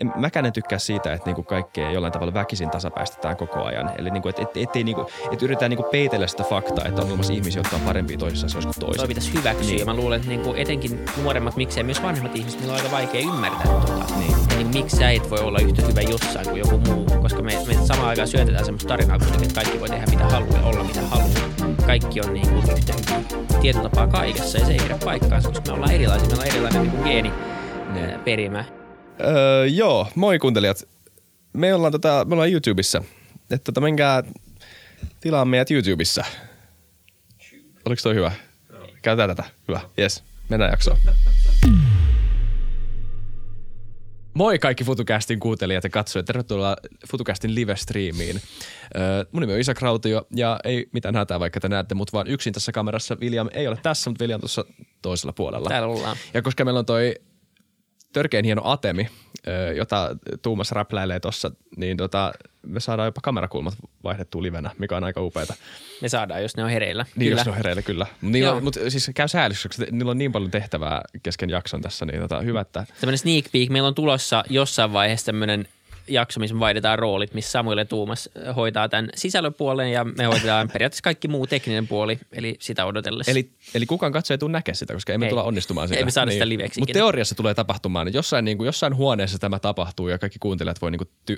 en, mäkään en tykkää siitä, että niinku kaikkea jollain tavalla väkisin tasapäistetään koko ajan. Eli niinku, et, et, et, niinku, et yritetään niinku peitellä sitä faktaa, että on olemassa ihmisiä, jotka on parempia toisissa asioissa kuin toiset. Toi pitäisi hyväksyä niin. mä luulen, että niinku etenkin nuoremmat, miksei myös vanhemmat ihmiset, niillä on aika vaikea ymmärtää tota. Niin. Ja niin, miksi sä et voi olla yhtä hyvä jossain kuin joku muu, koska me, me samaan aikaan syötetään semmoista tarinaa kuitenkin, että kaikki voi tehdä mitä haluaa ja olla mitä haluaa. Kaikki on niin kuin yhtä hyviä tietotapaa kaikessa ja se ei pidä paikkaansa, koska me ollaan erilaisia, meillä on erilainen niin kuin geeni ää, perimä. Öö, joo, moi kuuntelijat. Me ollaan, tota, me ollaan YouTubessa. Että tota, menkää tilaa meidät YouTubessa. Oliko toi hyvä? Käytetään tätä. Hyvä. Yes. Mennään jaksoon. Moi kaikki FutuCastin kuuntelijat ja katsojat. Tervetuloa FutuCastin live-striimiin. Öö, mun nimi on Isa Krautio ja ei mitään hätää, vaikka te näette mut vaan yksin tässä kamerassa. William ei ole tässä, mutta William tuossa toisella puolella. Täällä ollaan. Ja koska meillä on toi törkeän hieno Atemi, jota Tuumas räpläilee tuossa, niin tota, me saadaan jopa kamerakulmat vaihdettua livenä, mikä on aika upeeta. Me saadaan, jos ne on hereillä. Niin, Kyllä. jos ne on hereillä, kyllä. Niillä on, mutta siis käy koska niillä on niin paljon tehtävää kesken jakson tässä, niin tota, hyvä, että Tämmöinen sneak peek. Meillä on tulossa jossain vaiheessa tämmöinen jakso, missä me vaihdetaan roolit, missä Samuel ja Tuumas hoitaa tämän sisällöpuolen ja me hoidetaan periaatteessa kaikki muu tekninen puoli, eli sitä odotellessa. Eli, eli kukaan katsoja ei tule näkemään sitä, koska emme Ei. tulla onnistumaan sitä. Ei me saada sitä liveksi Mutta teoriassa tulee tapahtumaan. Jossain, niin kuin, jossain huoneessa tämä tapahtuu ja kaikki kuuntelijat voi niin kuin, ty,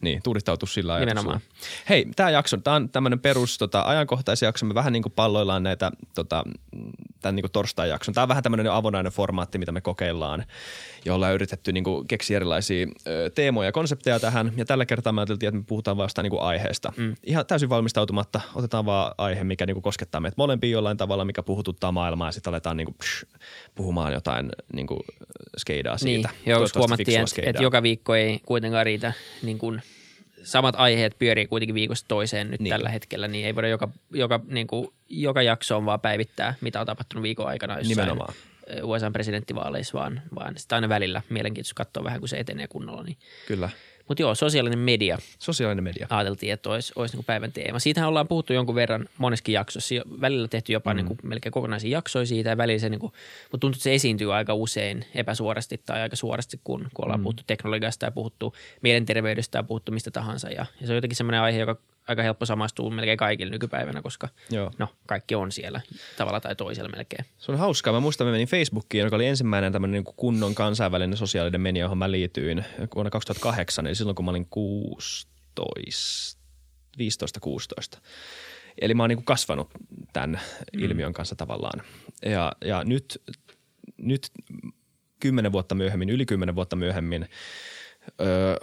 niin, tuudittautua sillä ajatuksella. Nimenomaan. Hei, tämä jakso, tämä on tämmöinen perus tota, ajankohtaisjakso. Me vähän niin kuin palloillaan näitä tota, tämän niin torstai-jakson. Tämä on vähän tämmöinen avonainen formaatti, mitä me kokeillaan, jolla on yritetty niin kuin, keksiä erilaisia ö, teemoja ja konsepteja tähän. Ja tällä kertaa me ajateltiin, että me puhutaan vasta niin kuin aiheesta. Mm. Ihan täysin valmistautumatta. Otetaan vaan aihe, mikä niin kuin koskettaa meitä molempia jollain tavalla, mikä puhututtaa maailmaa ja sitten aletaan niin kuin, psh, puhumaan jotain niin kuin, skeidaa siitä. Niin, joo, huomattiin, että, että joka viikko ei kuitenkaan riitä niin kuin samat aiheet pyörii kuitenkin viikosta toiseen nyt Niin. niin. tällä hetkellä, niin ei voida joka, joka, niin kuin, joka jaksoon vaan päivittää, mitä on tapahtunut viikon aikana jossain Nimenomaan. USA presidentinvaaleissa, vaan, vaan sitä aina välillä mielenkiintoista katsoa vähän, kun se etenee kunnolla. Niin. Kyllä. Mutta joo, sosiaalinen media Sosiaalinen media. ajateltiin, että olisi, olisi niin päivän teema. Siitähän ollaan puhuttu jonkun verran moneskin jaksossa. Välillä tehty jopa mm. niin kuin melkein kokonaisia jaksoja siitä ja välillä se, niin kuin, mutta tuntuu, että se esiintyy aika usein epäsuorasti tai aika suorasti, kun, kun ollaan mm. puhuttu teknologiasta ja puhuttu mielenterveydestä ja puhuttu mistä tahansa. Ja, ja se on jotenkin semmoinen aihe, joka aika helppo samastuu melkein kaikille nykypäivänä, koska Joo. no, kaikki on siellä tavalla tai toisella melkein. Se on hauskaa. Mä muistan, mä menin Facebookiin, joka oli ensimmäinen tämmöinen niin kunnon kansainvälinen sosiaalinen media, johon mä liityin vuonna 2008, eli silloin kun mä olin 16, 15-16. Eli mä oon niin kasvanut tämän mm. ilmiön kanssa tavallaan. Ja, ja nyt, nyt kymmenen vuotta myöhemmin, yli kymmenen vuotta myöhemmin, öö,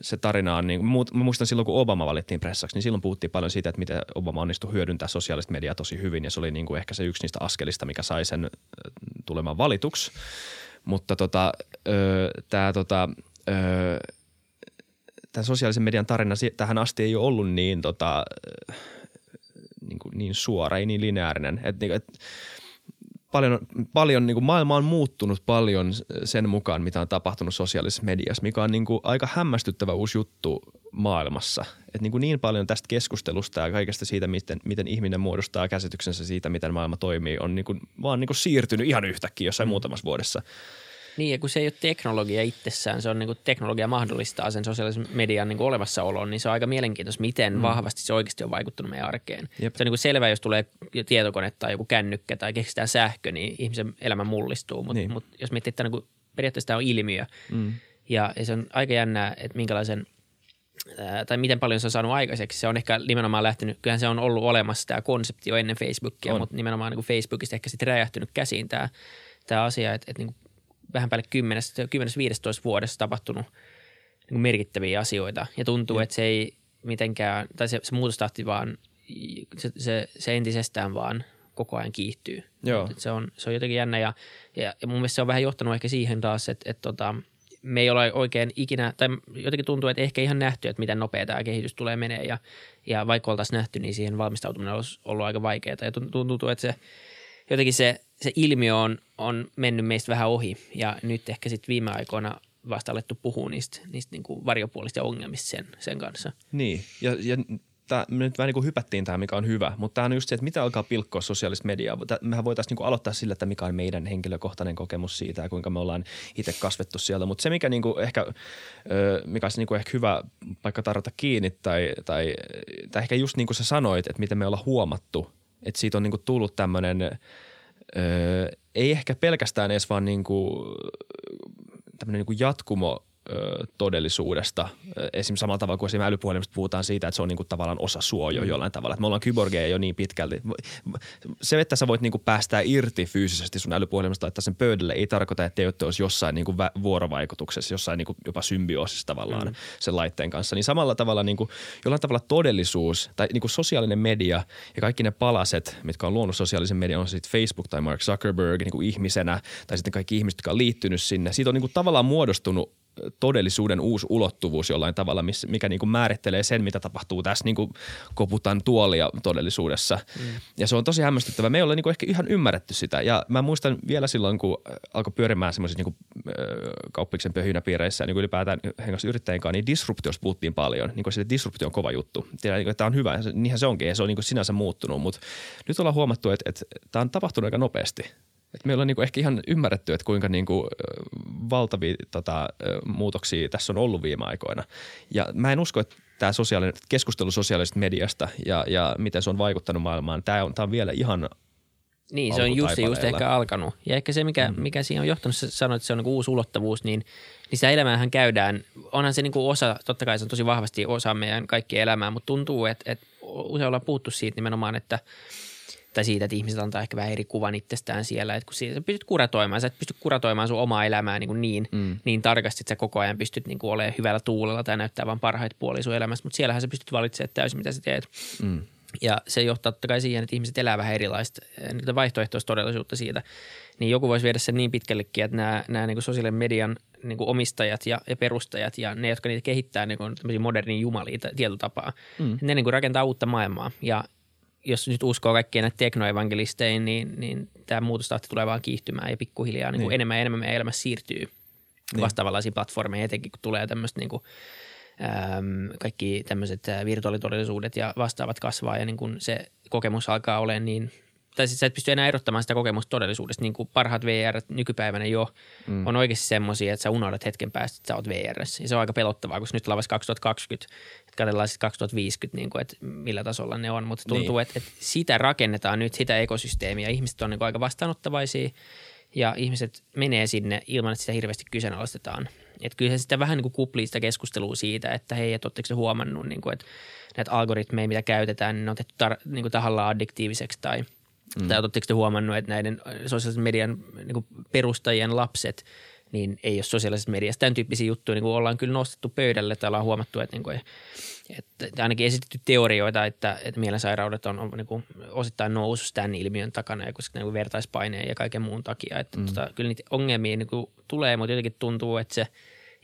se tarina on, niin, mä muistan silloin, kun Obama valittiin pressaksi, niin silloin puhuttiin paljon siitä, että miten Obama onnistui hyödyntää sosiaalista mediaa tosi hyvin, ja se oli niin kuin ehkä se yksi niistä askelista, mikä sai sen tulemaan valituksi. Mutta tota, tämä tota, ö, sosiaalisen median tarina tähän asti ei ole ollut niin, tota, niin, kuin niin suora, ei niin lineaarinen. Et, niin, et, paljon, paljon niin kuin maailma on muuttunut paljon sen mukaan, mitä on tapahtunut sosiaalisessa mediassa, mikä on niin kuin aika hämmästyttävä uusi juttu maailmassa. Et niin, kuin niin paljon tästä keskustelusta ja kaikesta siitä, miten, miten ihminen muodostaa käsityksensä siitä, miten maailma toimii, on niin kuin, vaan niin kuin siirtynyt ihan yhtäkkiä jossain mm. muutamassa vuodessa. Niin, ja kun se ei ole teknologia itsessään, se on niin kuin teknologia mahdollistaa sen sosiaalisen median niin kuin olemassaolon, niin se on aika mielenkiintoista, miten mm. vahvasti se oikeasti on vaikuttanut meidän arkeen. Jep. Se on niin kuin selvä, jos tulee tietokone tai joku kännykkä tai keksitään sähkö, niin ihmisen elämä mullistuu. Mutta Niin. mut jos miettii, että niin kuin, periaatteessa tämä on ilmiö, Mm. ja, ja se on aika jännää, että minkälaisen tai miten paljon se on saanut aikaiseksi. Se on ehkä nimenomaan lähtenyt, kyllähän se on ollut olemassa tämä konsepti jo ennen Facebookia, On. mutta nimenomaan niin kuin Facebookista ehkä sitten räjähtynyt käsiin tämä, tämä asia, että, että niin vähän päälle 10-15 vuodessa tapahtunut niin kuin merkittäviä asioita ja tuntuu, Jep. että se ei mitenkään, tai se, se muutostahti vaan, se, se, se entisestään vaan koko ajan kiihtyy. Joo. Se, on, se on jotenkin jännä ja, ja, ja mun mielestä se on vähän johtanut ehkä siihen taas, että, että tota, me ei ole oikein ikinä, tai jotenkin tuntuu, että ehkä ihan nähty, että miten nopea tämä kehitys tulee menee ja, ja vaikka oltaisiin nähty, niin siihen valmistautuminen olisi ollut aika vaikeaa ja tun- tuntuu, että se jotenkin se, se ilmiö on, on mennyt meistä vähän ohi ja nyt ehkä sitten viime aikoina vasta alettu puhua niistä, niistä niin kuin varjopuolista ja ongelmista sen, sen kanssa. Niin, ja, ja tää, me nyt vähän niin kuin hypättiin tähän, mikä on hyvä, mutta tämä on just se, että mitä alkaa pilkkoa sosiaalista mediaa. Mehän voitaisiin niin kuin aloittaa sillä, että mikä on meidän henkilökohtainen kokemus siitä ja kuinka me ollaan itse kasvettu sieltä. Mutta se, mikä niin kuin ehkä, mikä olisi niin kuin ehkä hyvä paikka tarjota kiinni tai, tai, tai ehkä just niin kuin sä sanoit, että miten me ollaan huomattu, että siitä on niin kuin tullut tämmöinen, ei ehkä pelkästään edes vaan niin kuin, niin kuin jatkumo todellisuudesta. Esimerkiksi samalla tavalla kuin esimerkiksi älypuhelimesta puhutaan siitä, että se on niin kuin tavallaan osa suojo mm. jollain tavalla. Että me ollaan kyborgeja jo niin pitkälti. Se, että sä voit niin kuin päästää irti fyysisesti sun älypuhelimesta laittaa sen pöydälle, ei tarkoita, että te olisi jossain niin kuin vuorovaikutuksessa, jossain niin kuin jopa symbioosissa tavallaan mm. sen laitteen kanssa. Niin samalla tavalla niin kuin, jollain tavalla todellisuus tai niin kuin sosiaalinen media ja kaikki ne palaset, mitkä on luonut sosiaalisen median, on sitten Facebook tai Mark Zuckerberg niin kuin ihmisenä tai sitten kaikki ihmiset, jotka on liittynyt sinne. Siitä on niin kuin tavallaan muodostunut todellisuuden uusi ulottuvuus jollain tavalla, mikä niin kuin määrittelee sen, mitä tapahtuu tässä niin kuin koputan tuolia todellisuudessa. Mm. Ja se on tosi hämmästyttävää. Me ei ole niin kuin ehkä ihan ymmärretty sitä. Ja mä muistan vielä silloin, kun alkoi pyörimään semmoisissa niin kauppiksen pöhynäpiireissä ja niin kuin ylipäätään hengessä yrittäjien kanssa, niin disruptiosta puhuttiin paljon. Niin kuin se disruptio on kova juttu. Tiedän, niin että tämä on hyvä. Niinhän se onkin ja se on niin kuin sinänsä muuttunut. Mutta nyt ollaan huomattu, että, että tämä on tapahtunut aika nopeasti – et meillä on niinku ehkä ihan ymmärretty, että kuinka niinku valtavia tota, muutoksia tässä on ollut viime aikoina. Ja mä en usko, että tämä sosiaalinen, keskustelu sosiaalisesta mediasta ja, ja miten se on vaikuttanut maailmaan, tämä on, on vielä ihan niin, se on just, just ehkä alkanut. Ja ehkä se, mikä, mm. mikä siinä on johtanut, sanoit, että se on niin uusi ulottavuus, niin, niin sitä elämäähän käydään. Onhan se niin kuin osa, totta kai se on tosi vahvasti osa meidän kaikkien elämää, mutta tuntuu, että, että usein ollaan puhuttu siitä nimenomaan, että – tai siitä, että ihmiset antaa ehkä vähän eri kuvan itsestään siellä, että kun sä pystyt kuratoimaan, sä et pysty kuratoimaan sun omaa elämää niin, niin, mm. niin tarkasti, että sä koko ajan pystyt niin kuin olemaan hyvällä tuulella tai näyttää vain parhaita puolia sun elämästä, mutta siellähän sä pystyt valitsemaan täysin, mitä sä teet. Mm. Ja se johtaa totta kai siihen, että ihmiset elää vähän erilaista vaihtoehtoista todellisuutta siitä. Niin joku voisi viedä sen niin pitkällekin, että nämä, nämä niin kuin sosiaalisen median niin kuin omistajat ja, ja perustajat ja ne, jotka niitä kehittää niin kuin modernia jumalia tietotapaa, mm. ne niin kuin rakentaa uutta maailmaa. Ja jos nyt uskoo kaikkien näitä teknoevankelisteihin, niin, niin tämä muutostahti tulee vaan kiihtymään ja pikkuhiljaa niin kuin niin. enemmän ja enemmän meidän elämässä siirtyy niin. vastaavanlaisiin platformeihin, etenkin kun tulee tämmöistä niin kuin, äm, kaikki tämmöiset virtuaalitodellisuudet ja vastaavat kasvaa ja niin kuin se kokemus alkaa olemaan niin – tai siis sä et pysty enää erottamaan sitä kokemusta todellisuudesta. Niin kuin parhaat VR nykypäivänä jo mm. on oikeasti semmoisia, että sä unohdat hetken päästä, että sä oot VR. Ja se on aika pelottavaa, koska nyt ollaan vasta 2020, että katsellaan sitten 2050, niin kuin, että millä tasolla ne on. Mutta tuntuu, niin. että, että sitä rakennetaan nyt, sitä ekosysteemiä. Ihmiset on niin kuin aika vastaanottavaisia ja ihmiset menee sinne ilman, että sitä hirveästi kyseenalaistetaan. Että kyllä sitä vähän niin kuin kuplii sitä keskustelua siitä, että hei, että oletteko huomannut, niin kuin, että näitä algoritmeja, mitä käytetään, niin ne on tehty tar- niin kuin tahallaan addiktiiviseksi tai – Mm. Tai oletteko te huomannut, että näiden sosiaalisen median niin perustajien lapset niin ei ole sosiaalisessa mediassa. Tämän tyyppisiä juttuja niin kuin ollaan kyllä nostettu pöydälle tai ollaan huomattu, että, niin kuin, että ainakin esitetty teorioita, että, että mielensairaudet on, on niin kuin osittain noussut tämän ilmiön takana ja koska niin vertaispaineen ja kaiken muun takia. Että, mm. tota, kyllä niitä ongelmia niin kuin tulee, mutta jotenkin tuntuu, että se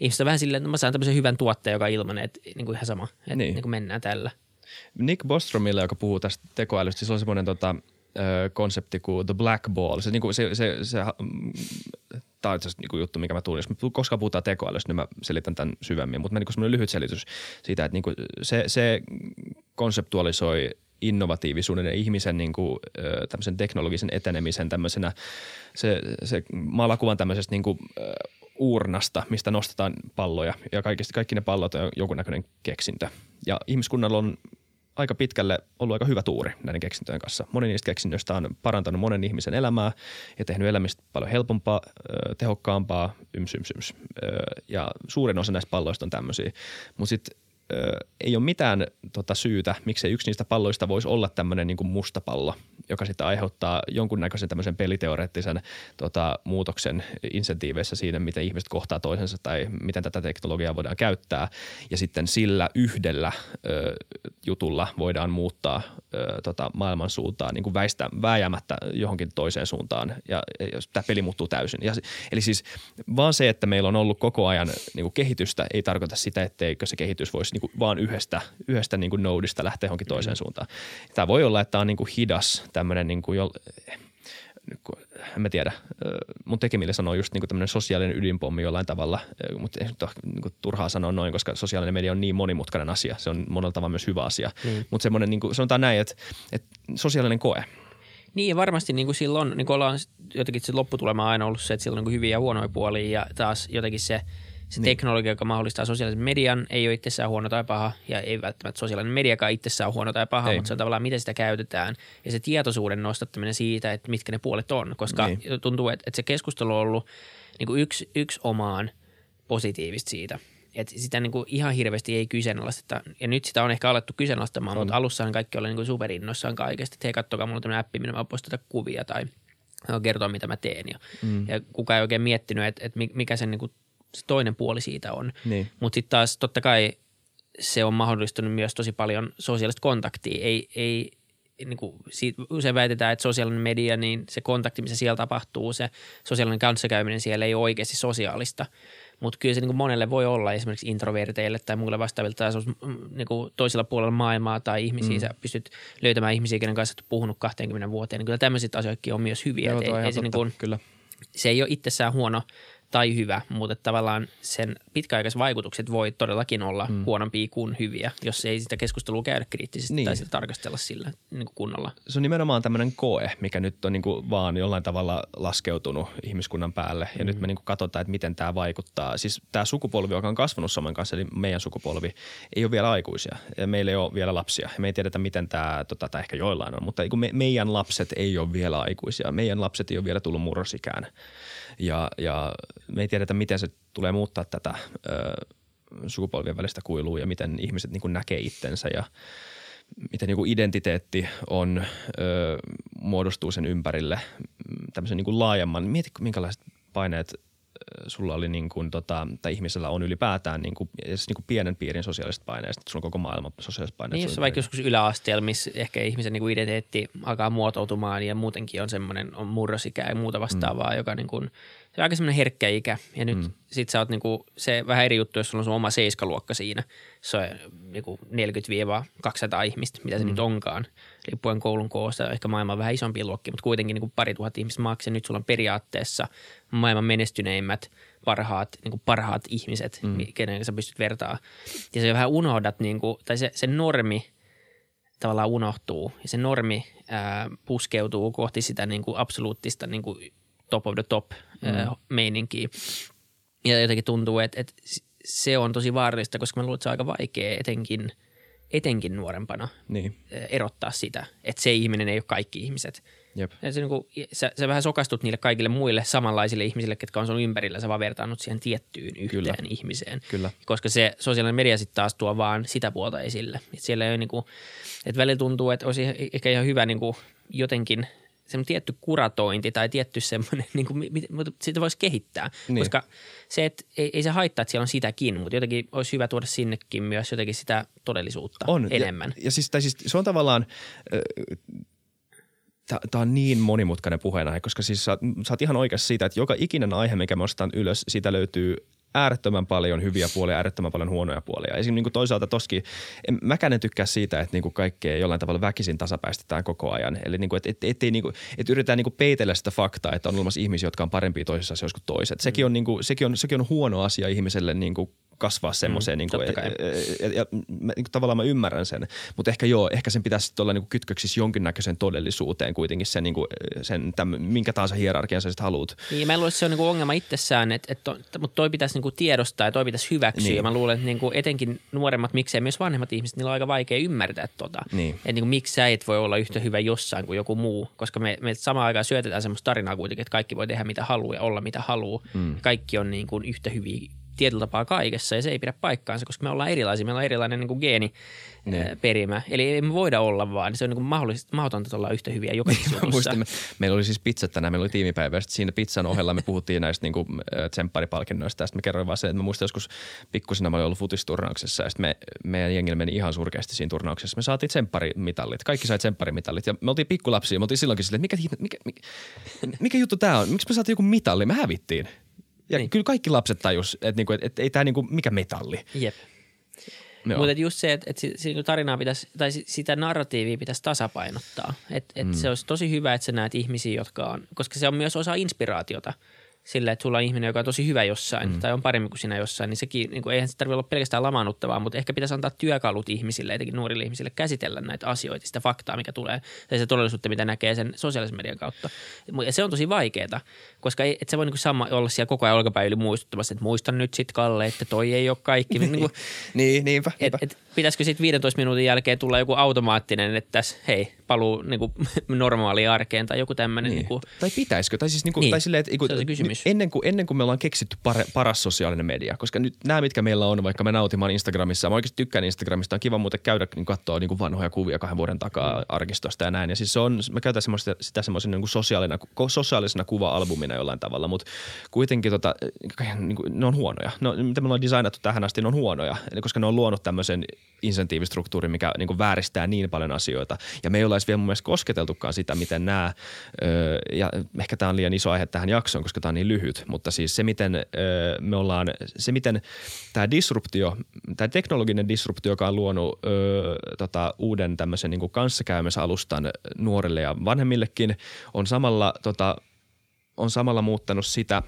ihmiset on vähän silleen, että mä saan tämmöisen hyvän tuotteen, joka on ilmanen, että niin kuin ihan sama, että niin. Niin kuin mennään tällä. Nick Bostromille, joka puhuu tästä tekoälystä, siis on semmoinen tota, konsepti kuin The Black Ball. Se, niin kuin, se, se, se, mm, tämä on itse asiassa niin juttu, mikä mä tunnen. Jos koskaan puhutaan tekoälystä, niin mä selitän tämän syvemmin. Mutta niin semmoinen lyhyt selitys siitä, että niin kuin se, se konseptualisoi innovatiivisuuden ja ihmisen niin kuin, tämmöisen teknologisen etenemisen tämmöisenä, se, se maalakuvan kuvan tämmöisestä niin kuin, uurnasta, mistä nostetaan palloja ja kaikki, kaikki ne pallot on jonkunnäköinen keksintö. Ja ihmiskunnalla on aika pitkälle ollut aika hyvä tuuri näiden keksintöjen kanssa. Moni niistä keksinnöistä on parantanut monen ihmisen elämää ja tehnyt elämistä paljon helpompaa, tehokkaampaa, yms, yms, yms. Ja suurin osa näistä palloista on tämmöisiä. Mutta sitten ei ole mitään tota, syytä, miksei yksi niistä palloista voisi olla tämmöinen niin musta pallo, joka sitten aiheuttaa jonkunnäköisen tämmöisen peliteoreettisen tota, muutoksen insentiiveissä siinä, miten ihmiset kohtaa toisensa tai miten tätä teknologiaa voidaan käyttää. Ja sitten sillä yhdellä ö, jutulla voidaan muuttaa ö, tota, maailman suuntaan niin kuin väistä, vääjäämättä johonkin toiseen suuntaan ja, ja tämä peli muuttuu täysin. Ja, eli siis vaan se, että meillä on ollut koko ajan niin kuin kehitystä, ei tarkoita sitä, etteikö se kehitys voisi niin kuin vaan yhdestä, yhdestä niin kuin nodista lähteä johonkin toiseen mm. suuntaan. Tämä voi olla, että tämä on niin kuin hidas tämmöinen niin kuin jo, en mä tiedä, mun tekemille sanoo just niin tämmöinen sosiaalinen ydinpommi jollain tavalla, mutta ei nyt ole niin turhaa sanoa noin, koska sosiaalinen media on niin monimutkainen asia. Se on monella tavalla myös hyvä asia. Mm. Mutta semmoinen, niin kuin, sanotaan näin, että, että sosiaalinen koe. Niin ja varmasti niin kuin silloin niin kuin ollaan jotenkin se lopputulema aina ollut se, että sillä on niin hyviä ja huonoja puolia ja taas jotenkin se – se niin. teknologia, joka mahdollistaa sosiaalisen median, ei ole itsessään huono tai paha, ja ei välttämättä sosiaalinen mediakaan itsessään huono tai paha, ei. mutta se on tavallaan, miten sitä käytetään, ja se tietoisuuden nostattaminen siitä, että mitkä ne puolet on, koska niin. tuntuu, että, että se keskustelu on ollut niin kuin yksi, yksi omaan positiivista siitä, että sitä niin kuin ihan hirveästi ei kyseenalaisteta. Ja nyt sitä on ehkä alettu kyseenalaistamaan, on. mutta alussahan kaikki oli niin kuin superinnoissaan kaikesta. Että hei, kattokaa, mulla on tämmöinen appi, minä mä postata kuvia tai kertoa, mitä mä teen. Ja, mm. ja kukaan ei oikein miettinyt, että, että mikä sen niin kuin se toinen puoli siitä on. Niin. Mutta sitten taas totta kai se on mahdollistunut myös tosi paljon sosiaalista kontaktia. Ei, ei niin kuin siitä, usein väitetään, että sosiaalinen media, niin se kontakti, missä siellä tapahtuu, se sosiaalinen kanssakäyminen siellä ei ole oikeasti sosiaalista. Mutta kyllä se niin kuin monelle voi olla esimerkiksi introverteille tai muille vastaaville tai mm, niin kuin toisella puolella maailmaa tai ihmisiä. Mm. Sä pystyt löytämään ihmisiä, kenen kanssa olet puhunut 20 vuoteen. Niin kyllä tämmöiset asioitkin on myös hyviä. Joo, ei, ei se, niin kuin, kyllä. se ei ole itsessään huono – tai hyvä, mutta tavallaan sen pitkäaikaiset vaikutukset voi todellakin olla mm. huonompia kuin hyviä, jos ei sitä keskustelua käydä kriittisesti niin. tai sitä tarkastella sillä niin kuin kunnolla. Se on nimenomaan tämmöinen koe, mikä nyt on niin kuin vaan jollain tavalla laskeutunut ihmiskunnan päälle ja mm. nyt me niin kuin katsotaan, että miten tämä vaikuttaa. Siis tämä sukupolvi, joka on kasvanut saman kanssa, eli meidän sukupolvi, ei ole vielä aikuisia ja meillä ei ole vielä lapsia. Me ei tiedetä, miten tämä, tota, tai ehkä joillain on, mutta me, meidän lapset ei ole vielä aikuisia. Meidän lapset ei ole vielä tullut murrosikään ja, ja me ei tiedetä, miten se tulee muuttaa tätä ö, sukupolvien välistä kuilua ja miten ihmiset niin kuin näkee itsensä ja miten niin kuin identiteetti on, ö, muodostuu sen ympärille tämmöisen niin kuin laajemman. Mieti, minkälaiset paineet sulla oli niin kuin, tota, tai ihmisellä on ylipäätään niin kuin, niin kuin pienen piirin sosiaaliset paineet, että sulla on koko maailma sosiaaliset paineet. Niin, jos vaikka joskus yläasteella, missä ehkä ihmisen niin kuin identiteetti alkaa muotoutumaan ja muutenkin on semmoinen on murrosikä ja muuta vastaavaa, mm. joka niin kuin – se on aika semmoinen herkkä ikä. Ja nyt mm. sit sä oot niinku, se vähän eri juttu, jos sulla on sun oma seiskaluokka siinä. Se on niinku 40-200 ihmistä, mitä se mm. nyt onkaan. Riippuen koulun koosta, ehkä maailman vähän isompi luokki, mutta kuitenkin niinku pari tuhat ihmistä maaksi. nyt sulla on periaatteessa maailman menestyneimmät, parhaat, niinku parhaat ihmiset, mm. kenen sä pystyt vertaa. Ja se vähän unohdat, niinku, tai se, se normi tavallaan unohtuu. Ja se normi ää, puskeutuu kohti sitä niinku absoluuttista niinku top of the top mm. meininkiä. Ja jotenkin tuntuu, että, että se on tosi vaarallista, koska mä luulen, että se on aika vaikea etenkin, etenkin nuorempana niin. erottaa sitä, että se ihminen ei ole kaikki ihmiset. Jep. Ja se, niin kuin, sä, sä vähän sokastut niille kaikille muille samanlaisille ihmisille, ketkä on sun ympärillä, sä vaan vertaannut siihen tiettyyn yhteen Kyllä. ihmiseen. Kyllä. Koska se sosiaalinen media sitten taas tuo vaan sitä puolta esille. Et siellä ei ole niin kuin, että välillä tuntuu, että olisi ehkä ihan hyvä niin kuin jotenkin – semmoinen tietty kuratointi tai tietty semmoinen, niin kuin, mutta sitä voisi kehittää. Niin. Koska se, että ei, ei se haittaa, että siellä on sitäkin, mutta jotenkin olisi hyvä tuoda sinnekin myös jotenkin sitä todellisuutta on. enemmän. Ja, ja siis, tai siis se on tavallaan, tämä on niin monimutkainen puheenaihe, koska siis sä, sä oot ihan oikeassa siitä, että joka ikinen aihe, mikä me ylös, siitä löytyy äärettömän paljon hyviä puolia, äärettömän paljon huonoja puolia. Esimerkiksi niin kuin toisaalta toskin, en, mäkään en tykkää siitä, että niin kuin kaikkea jollain tavalla väkisin tasapäistetään koko ajan. Eli niin kuin, että, että, että, niin kuin, että yritetään niin kuin peitellä sitä faktaa, että on olemassa ihmisiä, jotka on parempia toisissa asioissa kuin toiset. Sekin on, niin kuin, sekin on, sekin on huono asia ihmiselle niin kuin kasvaa semmoiseen. Mm, niin kuin, ja, ja, ja, niin tavallaan mä ymmärrän sen, mutta ehkä joo, ehkä sen pitäisi olla niin kuin kytköksissä jonkinnäköiseen todellisuuteen kuitenkin sen, niin kuin, sen tämän, minkä tahansa hierarkian sä sitten haluat. Niin, mä luulen, että se on niin kuin ongelma itsessään, että, että, että, mutta toi pitäisi niin kuin tiedostaa ja toi pitäisi hyväksyä. Niin. Ja mä luulen, että niin kuin etenkin nuoremmat, miksei myös vanhemmat ihmiset, niillä on aika vaikea ymmärtää tota. Niin. Että niin kuin, miksi sä et voi olla yhtä hyvä jossain kuin joku muu, koska me, me samaan aikaan syötetään semmoista tarinaa kuitenkin, että kaikki voi tehdä mitä haluaa ja olla mitä haluaa. Mm. Kaikki on niin kuin yhtä hyviä tietyllä tapaa kaikessa ja se ei pidä paikkaansa, koska me ollaan erilaisia. Meillä on erilainen niin kuin geeni niin. perimä. Eli ei me voida olla vaan. Se on niin kuin mahdollista, mahdotonta olla yhtä hyviä joka me, meillä oli siis pizzat tänään, meillä oli tiimipäivä. Sitten siinä pizzan ohella me puhuttiin näistä niin kuin, tsempparipalkinnoista. Ja sitten me kerroin vaan se, että mä muistan joskus pikkusina mä olin ollut futisturnauksessa. Ja sitten me, meidän jengillä meni ihan surkeasti siinä turnauksessa. Me saatiin tsempparimitallit. Kaikki sai tsempparimitallit. Ja me oltiin pikkulapsia. Me oltiin silloinkin silleen, että mikä, mikä, mikä, mikä juttu tämä on? Miksi me saatiin joku mitalli? Me hävittiin. Ja niin. kyllä kaikki lapset tajus, että, niinku, että, että ei tämä niinku, mikä metalli. Jep. Mutta just se, että, si- si- tarinaa pitäisi, tai si- sitä narratiivia pitäisi tasapainottaa. Että et Mm. se olisi tosi hyvä, että sä näet ihmisiä, jotka on, koska se on myös osa inspiraatiota sille, että sulla on ihminen, joka on tosi hyvä jossain mm. tai on paremmin kuin sinä jossain, niin sekin, niin kuin, eihän se tarvitse olla pelkästään lamaannuttavaa, mutta ehkä pitäisi antaa työkalut ihmisille, etenkin nuorille ihmisille, käsitellä näitä asioita, sitä faktaa, mikä tulee, tai se todellisuutta, mitä näkee sen sosiaalisen median kautta. Ja se on tosi vaikeaa, koska ei, et sä voi niin kuin sama olla siellä koko ajan olkapäin yli muistuttamassa, että muistan nyt sitten Kalle, että toi ei ole kaikki. niin kuin, Niin, niinpä. et, niinpä. et, pitäisikö sitten 15 minuutin jälkeen tulla joku automaattinen, että tässä hei, paluu niin kuin, normaaliin arkeen tai joku tämmöinen. Niin. Niin kuin, Tai pitäisikö? Tai siis niinku, Niin, tai silleen, että se on se kysymys. ennen kuin, ennen kuin me ollaan keksitty pare, paras sosiaalinen media, koska nyt nämä, mitkä meillä on, vaikka me nautimaan Instagramissa, mä oikeasti tykkään Instagramista, on kiva muuten käydä niin katsoa niin vanhoja kuvia kahden vuoden takaa Mm. arkistosta ja näin. Ja siis se on, mä käytän semmoista, sitä semmoisena niin sosiaalina, sosiaalisena kuva-albumina jollain tavalla, mutta kuitenkin tota, niin kuin, ne on huonoja. No, mitä me ollaan designattu tähän asti, ne on huonoja, koska ne on luonut tämmöisen insentiivistruktuurin, mikä niin kuin vääristää niin paljon asioita. Ja me ei olla vielä mun mielestä kosketeltukaan sitä, miten nämä, öö, ja ehkä tämä on liian iso aihe tähän jaksoon, koska tämä on niin lyhyt, mutta siis se, miten öö, me ollaan, se miten tämä disruptio, tämä teknologinen disruptio, joka on luonut öö, tota, uuden tämmöisen niin kanssakäymisalustan nuorille ja vanhemmillekin, on samalla, tota, on samalla muuttanut sitä,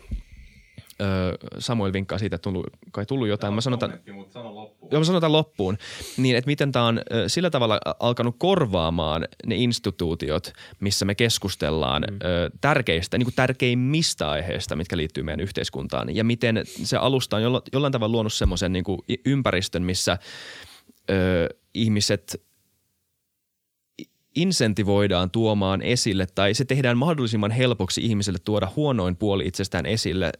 öö, Samuel vinkkaa siitä, että tullut, kai tullut jotain. Mä Kommentti, mutta sano loppuun. Joo, mä sanon tämän loppuun. Niin, että miten tämä on ö, sillä tavalla alkanut korvaamaan ne instituutiot, missä me keskustellaan mm. ö, tärkeistä, niin kuin tärkeimmistä aiheista, mitkä liittyy meidän yhteiskuntaan. Ja miten se alusta on jolla, jollain tavalla luonut semmoisen niin ympäristön, missä ö, ihmiset insentivoidaan tuomaan esille tai se tehdään mahdollisimman helpoksi ihmiselle tuoda huonoin puoli itsestään esille,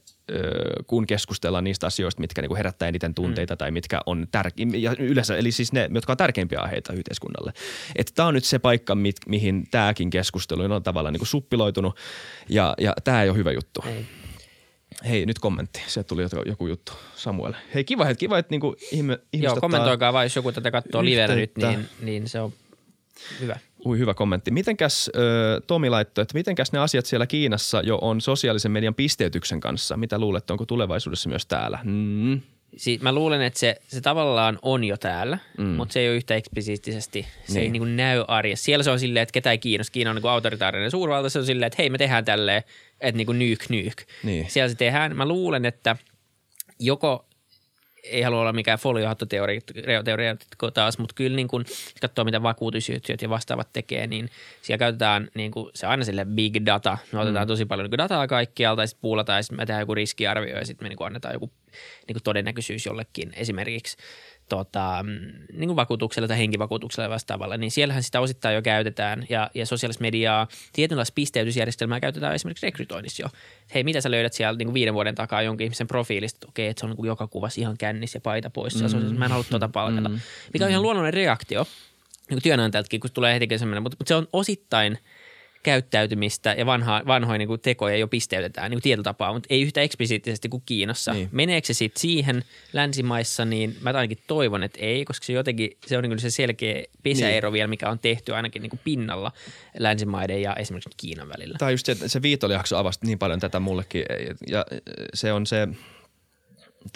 kun keskustellaan niistä asioista, mitkä niinku herättää eniten tunteita mm. tai mitkä on tärkeimpiä, yleensä, eli siis ne, jotka on tärkeimpiä aiheita yhteiskunnalle. Että tämä on nyt se paikka, mit, mihin tämäkin keskustelu on tavallaan niinku suppiloitunut ja, ja tämä ei ole hyvä juttu. Ei. Hei, nyt kommentti. Sieltä tuli joku, juttu. Samuel. Hei, kiva, että kiva, että niinku ihme, ihmiset Joo, kommentoikaa vaan, jos joku tätä katsoo livenä nyt, niin, niin se on hyvä. Ui, hyvä kommentti. Mitenkäs ö, Tomi laittoi, että mitenkäs ne asiat siellä Kiinassa jo on sosiaalisen median pisteytyksen kanssa? Mitä luulet, onko tulevaisuudessa myös täällä? Mm. Si- mä luulen, että se, se tavallaan on jo täällä, mm. mutta se ei ole yhtä eksplisiittisesti. Se niin. ei Niin. kuin näy arjessa. Siellä se on silleen, että ketä ei kiinnosta. Kiina on niin kuin autoritaarinen suurvalta. Se on silleen, että hei me tehdään tälleen, että niin kuin nyk nyk. Niin. Siellä se tehdään. Mä luulen, että joko ei halua olla mikään foliohattoteoria taas, mutta kyllä niin kun katsoo, mitä vakuutusyhtiöt ja vastaavat tekee, niin siellä käytetään niin kuin se aina sille big data. Me otetaan tosi paljon niin dataa kaikkialta ja sitten puulataan ja sitten me tehdään joku riskiarvio ja sitten me niin kuin annetaan joku niin kuin todennäköisyys jollekin esimerkiksi tota, mm, niin kuin vakuutuksella tai henkivakuutuksella ja vastaavalla, niin siellähän sitä osittain jo käytetään ja, ja sosiaalista mediaa, tietynlaista pisteytysjärjestelmää käytetään esimerkiksi rekrytoinnissa jo. Hei, mitä sä löydät siellä niin kuin viiden vuoden takaa jonkin ihmisen profiilista, että okei, että se on niin kuin joka kuvassa ihan kännissä ja paita poissa, mm. se on, mä en halua tuota palkata, mm. mikä on ihan luonnollinen reaktio, niin kuin työnantajaltakin, kun tulee heti semmoinen, mutta, mutta se on osittain käyttäytymistä ja vanha, vanhoja niin kuin tekoja jo pisteytetään niin kuin tietyllä tapaa, mutta ei yhtä eksplisiittisesti kuin Kiinassa. Niin. Meneekö se sitten siihen länsimaissa, niin mä ainakin toivon, että ei, koska se jotenkin, se on niin kuin se selkeä pesäero niin. vielä, mikä on tehty ainakin niin kuin pinnalla länsimaiden ja esimerkiksi Kiinan välillä. On just se, että se viitolijakso avasi niin paljon tätä mullekin ja se on se,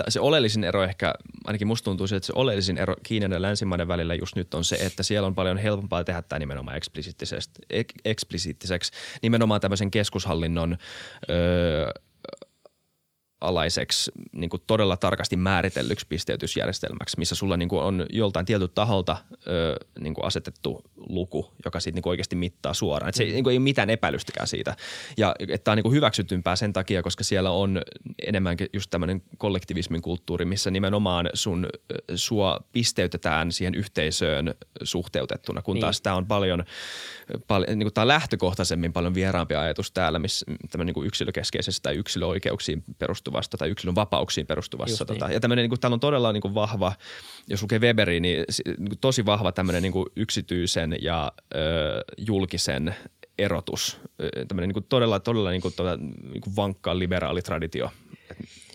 se oleellisin ero ehkä, ainakin musta tuntuu se, että se oleellisin ero Kiinan ja länsimaiden välillä just nyt on se, että siellä on paljon helpompaa tehdä tämä nimenomaan eksplisiittiseksi, nimenomaan tämmöisen keskushallinnon öö, alaiseksi niin kuin todella tarkasti määritellyksi pisteytysjärjestelmäksi, missä sulla niin kuin on joltain tietyltä taholta ö, niin kuin asetettu luku, joka sitten niin kuin oikeasti mittaa suoraan. Et se ei, niin kuin ei ole mitään epäilystäkään siitä. Ja että tämä on niin kuin hyväksytympää sen takia, koska siellä on enemmänkin just tämmöinen kollektivismin kulttuuri, missä nimenomaan sun, sua pisteytetään siihen yhteisöön suhteutettuna, kun Niin. taas tämä on paljon, paljon niin kuin tämä on lähtökohtaisemmin paljon vieraampi ajatus täällä, missä tämmöinen niin kuin yksilökeskeisestä tai yksilöoikeuksiin perustuvasta tai yksilön vapauksiin perustuvassa. Niin. Tota, ja tämmöinen, niin kuin, täällä on todella niin kuin vahva, jos lukee Weberiä, niin, niin kuin tosi vahva tämmöinen niin kuin yksityisen ja ö, julkisen erotus. Tämmöinen niin kuin todella, todella niin kuin, tota, niin kuin vankka liberaali traditio.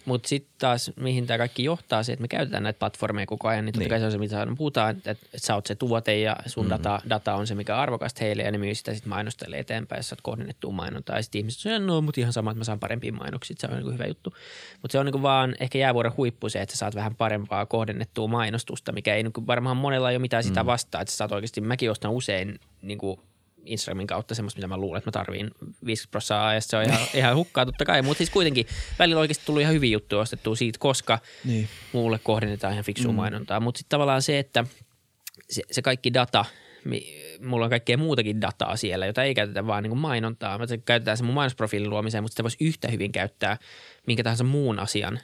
Mutta sitten taas, mihin tämä kaikki johtaa, se, että me käytetään näitä platformeja koko ajan, niin totta Niin. kai se on se, mitä puhutaan, että, että sä oot se tuote ja sun Mm. data, data on se, mikä on arvokasta heille ja ne myy sitä sitten mainostajalle eteenpäin, jos sä oot kohdennettua mainontaa. Ja sitten ihmiset sanoo, no mutta ihan sama, että mä saan parempia mainoksia, se on niin hyvä juttu. Mutta se on niin vaan ehkä jäävuoren huippu se, että sä saat vähän parempaa kohdennettua mainostusta, mikä ei niin varmaan monella ei ole mitään sitä vastaa, että sä saat oikeasti, mäkin ostan usein niin kuin Instagramin kautta semmoista, mitä mä luulen, että mä tarviin 50 prosenttia ajasta. Se on ihan, ihan hukkaa totta kai, mutta siis kuitenkin välillä oikeasti tullut ihan hyviä juttuja ostettua siitä, koska Niin. muulle kohdennetaan ihan fiksua mm. mainontaa. Mutta sitten tavallaan se, että se, se kaikki data, mulla on kaikkea muutakin dataa siellä, jota ei käytetä vaan niin kuin mainontaa. Me käytetään se mun mainosprofiilin luomiseen, mutta sitä voisi yhtä hyvin käyttää minkä tahansa muun asian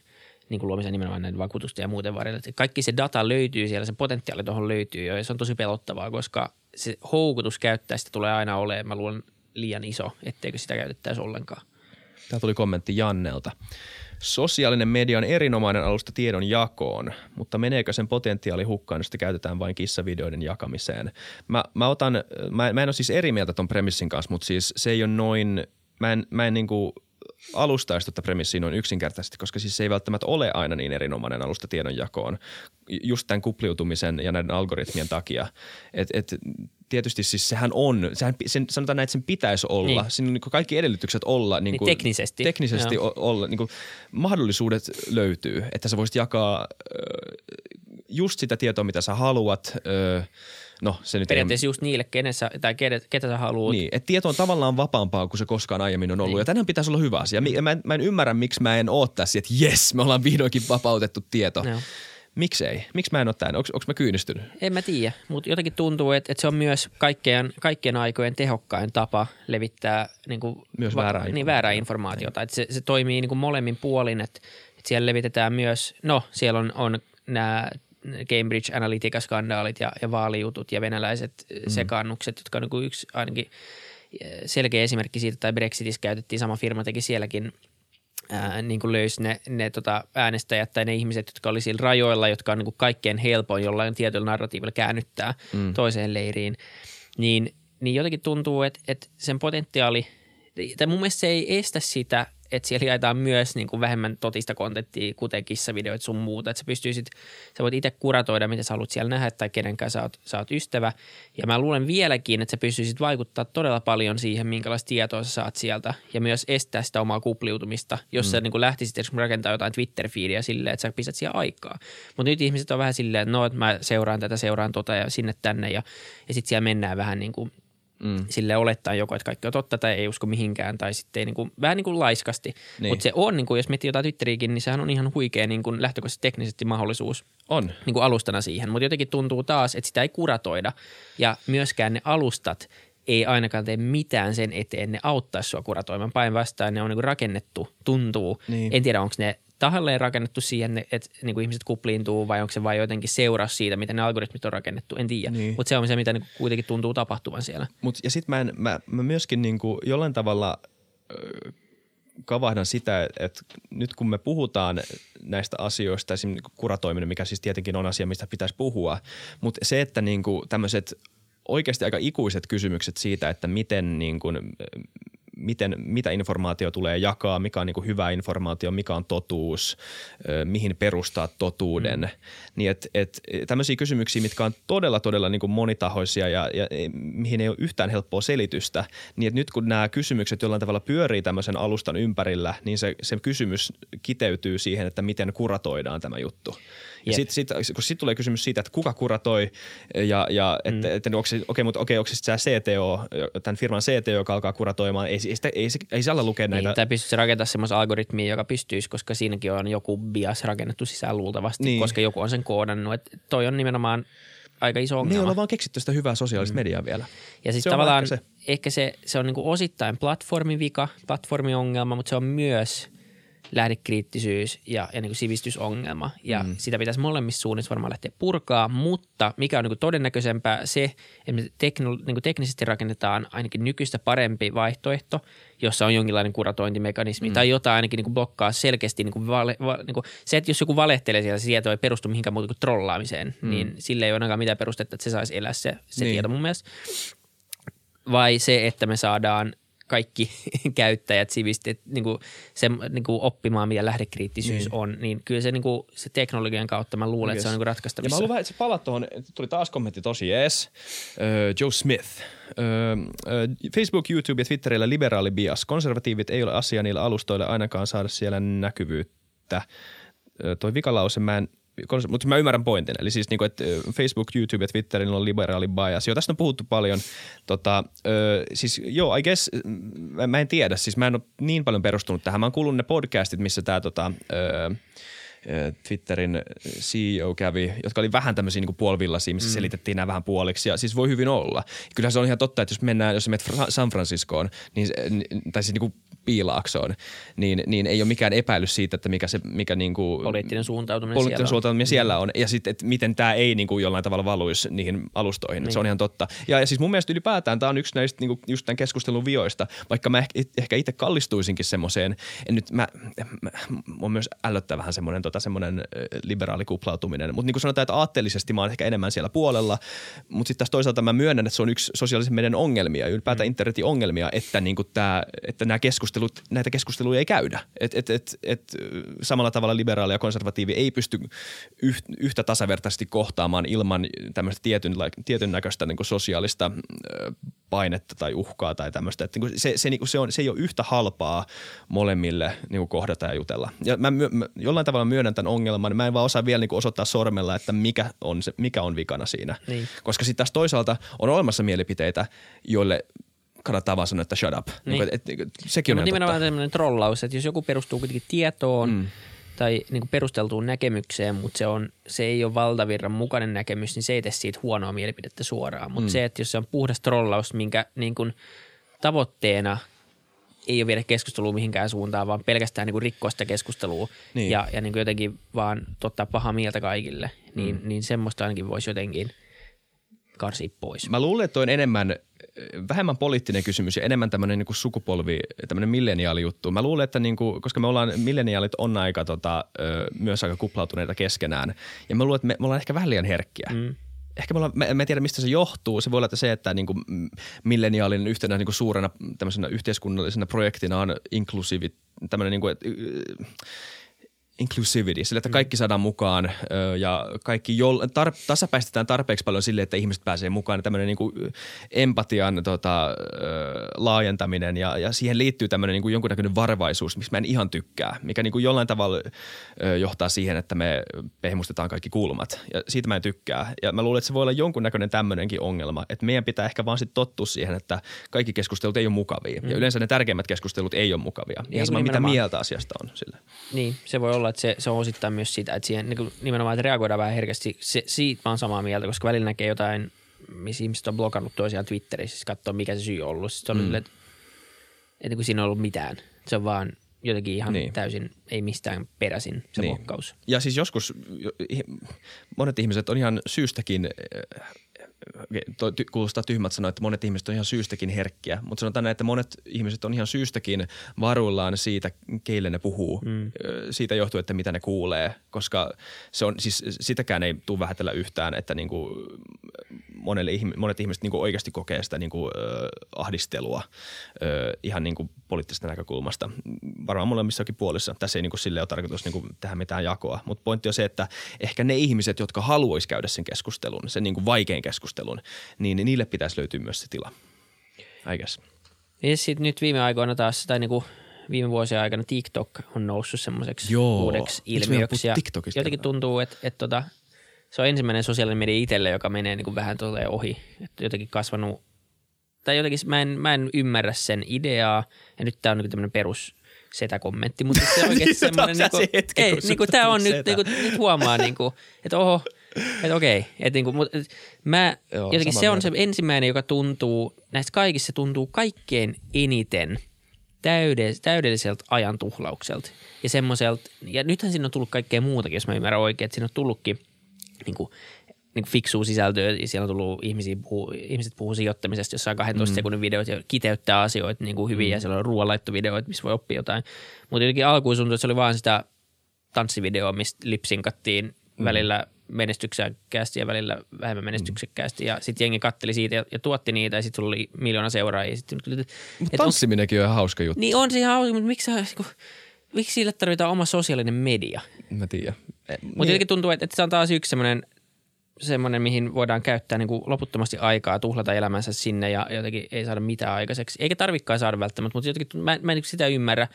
niin kuin luomiseen nimenomaan näiden vakuutusten ja muuten varrella. Kaikki se data löytyy siellä, se potentiaali tuohon löytyy jo ja se on tosi pelottavaa, koska se houkutus käyttää sitä tulee aina olemaan, mä luulen, liian iso, etteikö sitä käytettäisi ollenkaan. Tämä tuli kommentti Jannelta. Sosiaalinen media on erinomainen alusta tiedon jakoon, mutta meneekö sen potentiaali hukkaan, jos sitä käytetään vain kissavideoiden jakamiseen? Mä, mä, otan, mä, mä en ole siis eri mieltä ton premissin kanssa, mutta siis se ei ole noin, mä en, mä en niinku alustaisi tuota premissiä noin yksinkertaisesti, koska siis se ei välttämättä ole aina niin erinomainen alusta tiedonjakoon just tämän kupliutumisen ja näiden algoritmien takia. Et, et, tietysti siis sehän on, sehän, sen, sanotaan näin, että sen pitäisi olla. Niin. Niin. Siinä on niin kaikki edellytykset olla. Niin Niin kuin, teknisesti. Teknisesti Joo. o- olla, niin kuin, mahdollisuudet löytyy, että sä voisit jakaa just sitä tietoa, mitä sä haluat. Ö, no se nyt ei Periaatteessa just niille, kenessä, tai ketä, ketä sä haluat. niin, että tieto on tavallaan vapaampaa kuin se koskaan aiemmin on ollut. Niin. Niin. Ja tänään pitäisi olla hyvä asia. Mä en, mä en ymmärrä, miksi mä en oo tässä, että jes, me ollaan vihdoinkin vapautettu tieto. Joo. Miksei? Miksi mä en ole tämän? Onko mä kyynistynyt? En mä tiedä, mutta jotenkin tuntuu, että, että se on myös kaikkien, kaikkien aikojen tehokkain tapa levittää niin kuin, Myös väärää niin, väärää informaatiota. Että se, se toimii niin kuin molemmin puolin, että, että siellä levitetään myös, no siellä on, on nämä Cambridge Analytica-skandaalit ja, ja vaalijutut ja venäläiset mm. sekaannukset, jotka on niin kuin yksi ainakin eh, selkeä esimerkki siitä, tai Brexitissä käytettiin, sama firma teki sielläkin ää, niin kuin löysi ne, ne tota äänestäjät tai ne ihmiset, jotka oli siellä rajoilla, jotka on niin kuin kaikkein helpoin jollain tietyllä narratiivilla käännyttää mm. toiseen leiriin, niin, niin jotenkin tuntuu, että, että sen potentiaali, tai mun mielestä se ei estä sitä, että siellä jaetaan myös niin kuin vähemmän totista kontenttia, kuten kissavideoita sun muuta. Että sä pystyisit, sä voit itse kuratoida, mitä sä haluat siellä nähdä tai kenen kanssa sä oot, sä oot ystävä. Ja mä luulen vieläkin, että sä pystyisit vaikuttaa todella paljon siihen, minkälaista tietoa sä saat sieltä ja myös estää sitä omaa kupliutumista, jos mm. sä niin kuin lähtisit esimerkiksi rakentaa jotain Twitter-fiidiä silleen, että sä pistät siihen aikaa. Mutta nyt ihmiset on vähän silleen, että no, että mä seuraan tätä, seuraan tota ja sinne tänne ja, ja sitten siellä mennään vähän niin kuin Mm. sille olettaa joko, että kaikki on totta tai ei usko mihinkään tai sitten ei niin kuin, vähän niin kuin laiskasti. Niin. Mutta se on, niin kuin, jos miettii jotain Twitteriäkin, niin sehän on ihan huikea niin kuin lähtökohtaisesti teknisesti mahdollisuus On. niin kuin alustana siihen. Mutta jotenkin tuntuu taas, että sitä ei kuratoida ja myöskään ne alustat ei ainakaan tee mitään sen eteen, ne auttaa sua kuratoimaan. Päinvastoin ne on niin kuin rakennettu, tuntuu. Niin. En tiedä, onko ne tahalleen rakennettu siihen, että niin kuin ihmiset kupliintuu vai onko se vain jotenkin seuraus siitä, miten ne algoritmit on rakennettu. En tiedä, Niin. mutta se on se, mitä niin kuin kuitenkin tuntuu tapahtuvan siellä. Mut, ja sitten mä, en- mä, mä myöskin niinku jollain tavalla ö, kavahdan sitä, että nyt kun me puhutaan näistä asioista, esimerkiksi niinku kuratoiminen, mikä siis tietenkin on asia, mistä pitäisi puhua, mutta se, että niinku tämmöiset oikeasti aika ikuiset kysymykset siitä, että miten niin kuin, miten, mitä informaatio tulee jakaa, mikä on niin kuin hyvä informaatio, mikä on totuus, mihin perustaa totuuden. Mm. Niin et, et, tämmöisiä kysymyksiä, mitkä on todella, todella niin kuin monitahoisia ja, ja mihin ei ole yhtään helppoa selitystä, niin että nyt kun nämä kysymykset jollain tavalla pyörii tämmöisen alustan ympärillä, niin se, se kysymys kiteytyy siihen, että miten kuratoidaan tämä juttu. Ja sitten sit, kun sitten tulee kysymys siitä, että kuka kuratoi ja, ja että mm. et, onko se, okei, mutta okei, onko se tämä CTO, tämän firman CTO, joka alkaa kuratoimaan, ei, ei, sitä, ei, se- ei siellä lukea näitä. Niin, tai pystyisi rakentamaan semmoisen algoritmiin, joka pystyisi, koska siinäkin on joku bias rakennettu sisään luultavasti, Niin. koska joku on sen koodannut. Et toi on nimenomaan aika iso ei ongelma. olla vaan keksitty sitä hyvää sosiaalista mm. mediaa vielä. Ja siis Se tavallaan ehkä se. ehkä se, se on niinku osittain platformin vika, platformin ongelma, mutta se on myös lähdekriittisyys ja, ja niinku sivistysongelma. Ja mm. sitä pitäisi molemmissa suunnissa varmaan lähteä purkaa, mutta mikä on niinku todennäköisempää se, että me tekno, niinku teknisesti rakennetaan ainakin nykyistä parempi vaihtoehto, jossa on jonkinlainen kuratointimekanismi mm. tai jotain ainakin niinku blokkaa selkeästi niinku vale, va, niinku, se, että jos joku valehtelee siellä, se tieto ei perustu mihinkään muuta kuin trollaamiseen, mm. niin sille ei ole ainakaan mitään perustetta, että se saisi elää se, se Niin. tieto mun mielestä vai se, että me saadaan kaikki käyttäjät sivistit niin kuin, se, niin kuin oppimaan, mitä lähdekriittisyys Niin. on, niin kyllä se, niin kuin, se teknologian kautta mä luulen, että se on niin kuin Ja mä ratkaistavissa. haluan vähän, että sä palaat tuohon, tuli taas kommentti tosi jees. Öö, Joe Smith. Öö, Facebook, YouTube ja Twitterillä liberaali bias. Konservatiivit ei ole asia niillä alustoilla ainakaan saada siellä näkyvyyttä. Öö, toi vikalause mä en mutta mä ymmärrän pointin. Eli siis niinku, että Facebook, YouTube ja Twitterillä on liberaali bias. Joo, tästä on puhuttu paljon. Tota, ö, siis joo, I guess, mä, mä en tiedä. Siis mä en ole niin paljon perustunut tähän. Mä oon kuullut ne podcastit, missä tämä tota, ö, Twitterin CEO kävi, jotka oli vähän tämmöisiä niin puolivillaisia, missä mm. selitettiin nämä vähän puoliksi. Ja siis voi hyvin olla. Kyllähän se on ihan totta, että jos mennään, jos menet San Franciscoon, niin, tai siis niin kuin piilaaksoon, niin, niin ei ole mikään epäilys siitä, että mikä se, mikä niin kuin, Poliittinen suuntautuminen poliittinen siellä on. suuntautuminen siellä on. Ja sitten, että miten tämä ei niin kuin jollain tavalla valuisi niihin alustoihin. Niin. Se on ihan totta. Ja, ja siis mun mielestä ylipäätään tämä on yksi näistä niin kuin just tämän keskustelun vioista, vaikka mä ehkä, ehkä itse kallistuisinkin semmoiseen. En nyt, mä, mä, on myös ällöttää vähän semmoinen tota, semmoinen liberaali kuplautuminen. Mutta niin kuin sanotaan, että aatteellisesti mä oon ehkä enemmän siellä puolella. Mutta sitten taas toisaalta mä myönnän, että se on yksi sosiaalisen median ongelmia, ylipäätään mm. internetin ongelmia, että, niin kuin tää, että nämä keskustelut, näitä keskusteluja ei käydä. Et, et, et, et, samalla tavalla liberaali ja konservatiivi ei pysty yht, yhtä tasavertaisesti kohtaamaan ilman tämmöistä tietyn, tietyn näköistä niin sosiaalista painetta tai uhkaa tai tämmöistä. Että niin se, se, niin se, on, se ei ole yhtä halpaa molemmille niin kohdata ja jutella. Ja mä, mä jollain tavalla myönnän tämän ongelman. Mä en vaan osaa vielä niin osoittaa sormella, että mikä on, se, mikä on vikana siinä. Niin. Koska sitten taas toisaalta on olemassa mielipiteitä, joille kannattaa vaan sanoa, että shut up. Niin. Niin. Niin, et, et, sekin on ihan nimenomaan totta. tämmöinen trollaus, että jos joku perustuu kuitenkin tietoon mm. tai niin kuin perusteltuun näkemykseen, mutta se, on, se ei ole valtavirran mukainen näkemys, niin se ei tee siitä huonoa mielipidettä suoraan. Mutta mm. se, että jos se on puhdas trollaus, minkä niin kuin tavoitteena ei ole viedä keskustelua mihinkään suuntaan, vaan pelkästään niin kuin rikkoa sitä keskustelua Niin. ja, ja niin kuin jotenkin vaan totta paha mieltä kaikille, niin, mm. niin semmoista ainakin voisi jotenkin karsia pois. Mä luulen, että on enemmän, vähemmän poliittinen kysymys ja enemmän tämmöinen niin sukupolvi, tämmöinen milleniaalijuttu. Mä luulen, että niin kuin, koska me ollaan, milleniaalit on aika tota, myös aika kuplautuneita keskenään. Ja mä luulen, että me, me ollaan ehkä vähän liian herkkiä. Mm. Ehkä me ollaan, mä, mä en tiedä, mistä se johtuu. Se voi olla, että se, että niin kuin milleniaalin yhtenä niin kuin suurena tämmöisenä yhteiskunnallisena projektina on inklusiivi, tämmöinen niin kuin, että, inclusivity, sillä että kaikki saadaan mukaan ja kaikki jol, tar, tasapäistetään tarpeeksi paljon sille, että ihmiset pääsee mukaan. Tämmöinen niin kuin empatian tota, laajentaminen ja, ja siihen liittyy tämmöinen niin kuin jonkunnäköinen varovaisuus, mistä mä en ihan tykkää, mikä niin kuin jollain tavalla johtaa siihen, että me pehmustetaan kaikki kulmat ja siitä mä en tykkää. Ja mä luulen, että se voi olla jonkunnäköinen tämmöinenkin ongelma, että meidän pitää ehkä vaan sitten tottua siihen, että kaikki keskustelut ei ole mukavia mm. ja yleensä ne tärkeimmät keskustelut ei ole mukavia. Ihan sama, mitä mieltä asiasta on sillä. Niin, se voi olla, että se, se on osittain myös sitä, että siihen niin nimenomaan, että reagoidaan vähän herkästi. Se, siitä mä oon samaa mieltä, koska välillä näkee jotain, missä ihmiset on blokannut toisiaan Twitterissä, siis katsoo mikä se syy on ollut. Sitten on mm. että, että kuin siinä on ollut mitään. Se on vaan jotenkin ihan Niin. täysin, ei mistään peräisin se Niin. blokkaus. Ja siis joskus monet ihmiset on ihan syystäkin, toi ty- kuulostaa tyhmät sanoa, että monet ihmiset on ihan syystäkin herkkiä, mutta sanotaan näin, että monet ihmiset on ihan syystäkin varuillaan siitä, keille ne puhuu, mm. siitä johtuu, että mitä ne kuulee, koska se on, siis sitäkään ei tule vähätellä yhtään, että niinku monelle, ihmi- monet ihmiset niinku oikeasti kokee sitä niinku, äh, ahdistelua äh, ihan niinku poliittisesta näkökulmasta. Varmaan molemmissakin puolissa. Tässä ei niinku sille ole tarkoitus niinku tehdä mitään jakoa, mutta pointti on se, että ehkä ne ihmiset, jotka haluaisi käydä sen keskustelun, sen niinku vaikean keskustelun, niin niille pitäisi löytyä myös se tila. I guess. Ja sitten nyt viime aikoina taas, tai niin kuin viime vuosien aikana TikTok on noussut semmoiseksi uudeksi ilmiöksi. Ja jotenkin tuntuu, että, että tota, se on ensimmäinen sosiaalinen media itselle, joka menee niin kuin vähän tulee ohi. Että jotenkin kasvanut, tai jotenkin mä en, mä en ymmärrä sen ideaa, ja nyt tämä on niin tämmöinen perus setä-kommentti, mutta se on oikeasti Niin, semmoinen, niin sä se hetki, ei, niin susta tämä on nyt, setä? niin kuin, nyt huomaa, niin kuin, että oho, että okei, että niin kuin, mutta mä, Joo, jotenkin se on mieltä. se ensimmäinen, joka tuntuu, näistä kaikista se tuntuu kaikkein eniten täyde, täydelliseltä ajan tuhlaukselta. Ja semmoiselta, ja nythän siinä on tullut kaikkea muutakin, jos mä ymmärrän oikein, että siinä on tullutkin niin kuin, niin fiksua sisältöä, siellä on tullut ihmisiä puhuu, ihmiset puhuu sijoittamisesta jossain 12 mm. sekunnin videot ja kiteyttää asioita niin kuin hyvin, mm. ja siellä on ruoanlaittovideoita, missä voi oppia jotain. Mutta jotenkin alkuun tuntui, että se oli vaan sitä tanssivideoa, mistä lipsinkattiin mm. välillä menestyksekkäästi ja välillä vähemmän menestyksekkäästi. Ja sitten jengi katteli siitä ja, ja tuotti niitä ja sitten sulla oli miljoona seuraajia. Mutta tanssiminenkin on ihan hauska juttu. Niin on se ihan hauska, mutta miksi, miksi sille tarvitaan oma sosiaalinen media? Mä tiedän. Mutta niin. jotenkin tuntuu, että, että se on taas yksi semmoinen semmoinen, mihin voidaan käyttää niin kuin loputtomasti aikaa, tuhlata elämänsä sinne ja jotenkin ei saada mitään aikaiseksi. Eikä tarvikaan saada välttämättä, mutta jotenkin mä, mä en sitä ymmärrä.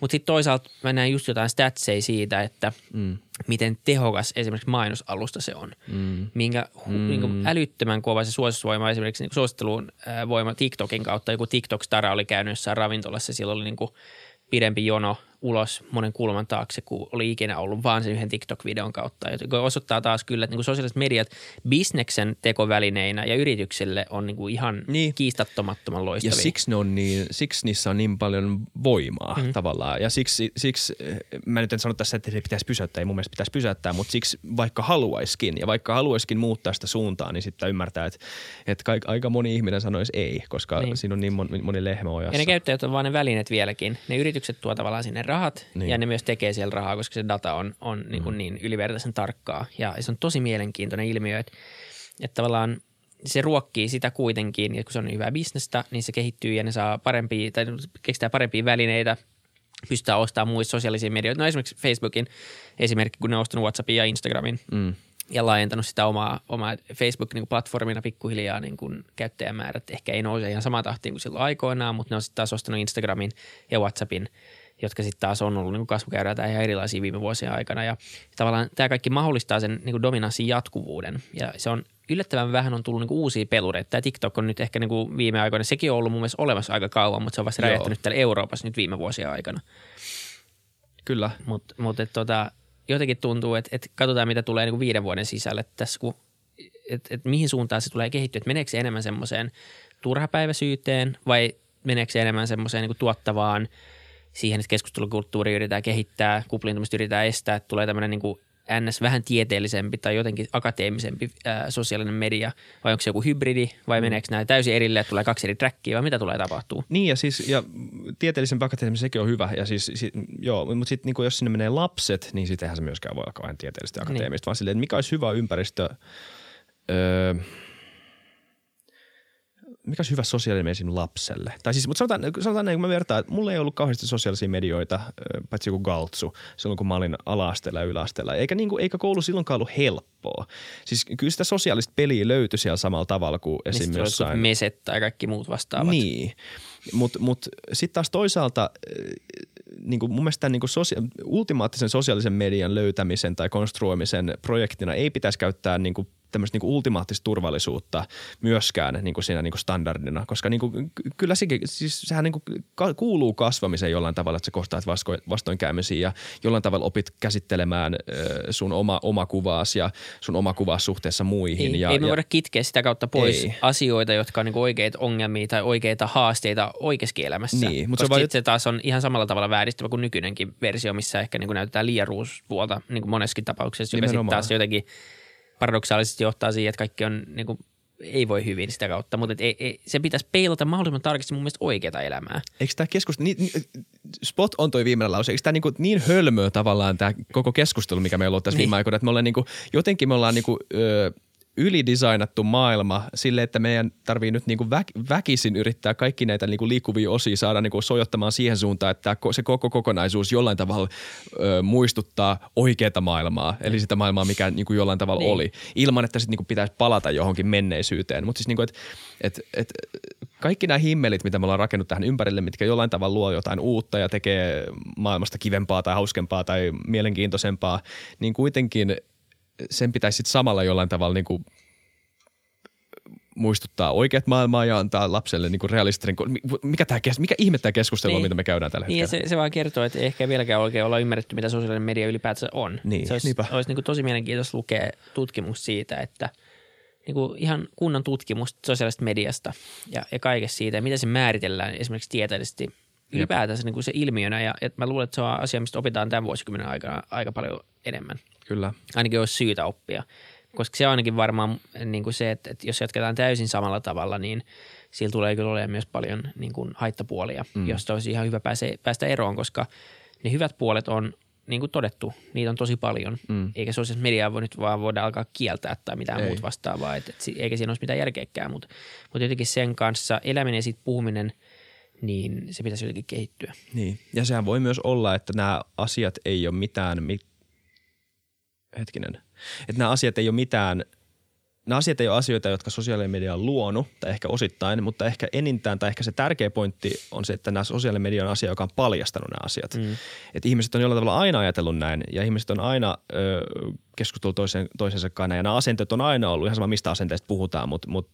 Mutta sitten toisaalta mä näen just jotain statseja siitä, että mm. miten tehokas esimerkiksi mainosalusta se on. Mm. Minkä mm. niin kuin älyttömän kova se suositusvoima esimerkiksi niin suositteluun voima TikTokin kautta. Joku TikTok-stara oli käynyt jossain ravintolassa, siellä oli niin kuin pidempi jono – ulos monen kulman taakse, kun oli ikinä ollut vaan sen yhden TikTok-videon kautta. Joka osoittaa taas kyllä, että niin kuin sosiaaliset mediat bisneksen tekovälineinä ja yrityksille on niin kuin ihan niin. kiistattomattoman loistavia. Ja siksi, ne on niin, siksi niissä on niin paljon voimaa mm-hmm. tavallaan. Ja siksi, siksi, mä nyt en sano tässä, että se pitäisi pysäyttää, ei mun mielestä pitäisi pysäyttää, mutta siksi vaikka haluaiskin ja vaikka haluaiskin muuttaa sitä suuntaa, niin sitten ymmärtää, että, että aika moni ihminen sanoisi ei, koska niin. siinä on niin moni, moni lehmä ojassa. Ja ne käyttäjät on vaan ne välineet vieläkin. Ne yritykset tuo tavallaan sinne rahat niin. ja ne myös tekee siellä rahaa, koska se data on, on niin, kuin mm. niin ylivertaisen tarkkaa. Ja se on tosi mielenkiintoinen ilmiö, että, että tavallaan se ruokkii sitä kuitenkin, ja kun se on hyvää bisnestä, niin se kehittyy ja ne saa parempia, tai keksitään parempia välineitä, pystytään ostamaan muista sosiaalisia medioita. No esimerkiksi Facebookin esimerkki, kun ne on ostanut WhatsAppin ja Instagramin mm. ja laajentanut sitä omaa, omaa Facebook-platformina niin pikkuhiljaa niin kuin käyttäjämäärät. Ehkä ei nouse ihan samaan tahtiin kuin silloin aikoinaan, mutta ne on sitten taas ostanut Instagramin ja WhatsAppin – jotka sitten taas on ollut niin kasvukäyräitä ihan erilaisia viime vuosien aikana. Ja tavallaan tämä kaikki mahdollistaa sen niin kuin dominanssin jatkuvuuden. Ja se on yllättävän vähän on tullut niin kuin uusia pelureita. Tämä TikTok on nyt ehkä niin kuin viime aikoina, sekin on ollut mun mielestä olemassa aika kauan, mutta se on vasta räjähtänyt täällä Euroopassa nyt viime vuosien aikana. Kyllä. Mutta mut, tota, jotenkin tuntuu, että, että katsotaan mitä tulee niin kuin viiden vuoden sisälle tässä, kun, että, että mihin suuntaan se tulee kehittyä. Että meneekö se enemmän semmoiseen turhapäiväisyyteen vai meneekö se enemmän semmoiseen niin tuottavaan – siihen, että keskustelukulttuuri yritetään kehittää, kuplintumista yritetään estää, että tulee tämmöinen niin kuin ns. vähän tieteellisempi tai jotenkin akateemisempi ää, sosiaalinen media, vai onko se joku hybridi, vai mm. meneekö nämä täysin erille, että tulee kaksi eri trackia, vai mitä tulee tapahtuu? Niin ja siis, ja tieteellisempi akateemisempi sekin on hyvä, ja siis, si, joo, mutta sitten niin jos sinne menee lapset, niin sittenhän se myöskään voi olla kauhean tieteellistä ja niin. akateemista, niin. vaan silleen, että mikä olisi hyvä ympäristö, öö, mikä olisi hyvä sosiaalinen media lapselle? Tai siis, mutta sanotaan, sanotaan näin, kun mä vertaan, että mulla ei ollut kauheasti sosiaalisia medioita, paitsi joku Galtsu, silloin kun mä olin ala-asteella ja yläasteella. Eikä, niin kuin, eikä koulu silloinkaan ollut helppoa. Siis kyllä sitä sosiaalista peliä löytyi siellä samalla tavalla kuin esimerkiksi jossain. Meset tai kaikki muut vastaavat. Niin, mutta mut, mut sitten taas toisaalta niin kuin mun mielestä niin kuin sosia- ultimaattisen sosiaalisen median löytämisen tai konstruoimisen projektina ei pitäisi käyttää niin kuin tämmöistä niin kuin ultimaattista turvallisuutta myöskään niin kuin siinä niin kuin standardina, koska niin kuin, kyllä sekin, siis sehän niin kuin kuuluu kasvamiseen jollain tavalla, että sä kohtaat vastoinkäymisiä ja jollain tavalla opit käsittelemään sun oma, oma kuvaas ja sun oma kuvaas suhteessa muihin. Ei, ja, ei me ja, voida kitkeä sitä kautta pois ei. asioita, jotka on niin oikeita ongelmia tai oikeita haasteita oikeassa elämässä. Niin, mutta koska se, se taas on ihan samalla tavalla vääristävä kuin nykyinenkin versio, missä ehkä niin kuin näytetään liiaruuspuolta niin kuin moneskin tapauksessa, joka sitten taas jotenkin – paradoksaalisesti johtaa siihen, että kaikki on niin kuin, ei voi hyvin sitä kautta, mutta et ei, ei, se pitäisi peilata mahdollisimman tarkasti mun mielestä oikeaa elämää. Eikö tämä keskustelu, niin, spot on toi viimeinen lause, eikö tämä niin, niin hölmöä tavallaan tämä koko keskustelu, mikä meillä on ollut tässä niin. viime aikoina, että me ollaan niin kuin, jotenkin me ollaan niin kuin, öö, ylidesignattu maailma sille, että meidän tarvii nyt niin kuin väkisin yrittää kaikki näitä niin kuin liikkuvia osia saada niin kuin sojottamaan siihen suuntaan, että se koko kokonaisuus jollain tavalla ö, muistuttaa oikeaa maailmaa, eli sitä maailmaa, mikä niin kuin jollain tavalla niin. oli, ilman että sitten niin kuin pitäisi palata johonkin menneisyyteen. Mutta siis niin kuin, että et, et, kaikki nämä himmelit, mitä me ollaan rakennut tähän ympärille, mitkä jollain tavalla luo jotain uutta ja tekee maailmasta kivempaa tai hauskempaa tai mielenkiintoisempaa, niin kuitenkin – sen pitäisi sitten samalla jollain tavalla niin kuin muistuttaa oikeat maailmaa ja antaa lapselle niin kuin realistinen, mikä, tämä, mikä ihme tämä keskustelu niin. mitä me käydään tällä niin, hetkellä. Se, se vaan kertoo, että ehkä vieläkään oikein olla ymmärretty, mitä sosiaalinen media ylipäätään on. Niin, se olisi, olisi niin kuin tosi mielenkiintoista lukea tutkimus siitä, että niin kuin ihan kunnon tutkimus sosiaalisesta mediasta ja, ja kaikesta siitä, miten se määritellään esimerkiksi tieteellisesti ylipäätänsä niin kuin se ilmiönä. Ja, ja mä luulen, että se on asia, mistä opitaan tämän vuosikymmenen aikana aika paljon enemmän. Kyllä. Ainakin olisi syytä oppia. Koska se on ainakin varmaan niin kuin se, että, että jos jatketaan täysin samalla tavalla, niin sillä tulee kyllä olemaan myös paljon niin kuin haittapuolia, mm. josta olisi ihan hyvä pääse, päästä eroon, koska ne hyvät puolet on niin kuin todettu, niitä on tosi paljon. Mm. Eikä sosiaalista mediaa voi nyt vaan voida alkaa kieltää tai mitään Ei. muuta vastaavaa. Et, et, eikä siinä olisi mitään järkeäkään, mutta, mutta jotenkin sen kanssa eläminen ja siitä puhuminen, niin se pitäisi jotenkin kehittyä. Niin, ja sehän voi myös olla, että nämä asiat ei ole mitään, mi- hetkinen, että nämä asiat ei ole mitään – nämä asiat ei ole asioita, jotka sosiaalinen media on luonut, tai ehkä osittain, mutta ehkä enintään, tai ehkä se tärkeä pointti on se, että nämä sosiaalinen media on asia, joka on paljastanut nämä asiat. Mm. Että ihmiset on jollain tavalla aina ajatellut näin, ja ihmiset on aina ö, keskustellut toisen, toisensa kanssa, ja nämä asenteet on aina ollut, ihan sama mistä asenteista puhutaan, mutta, mutta,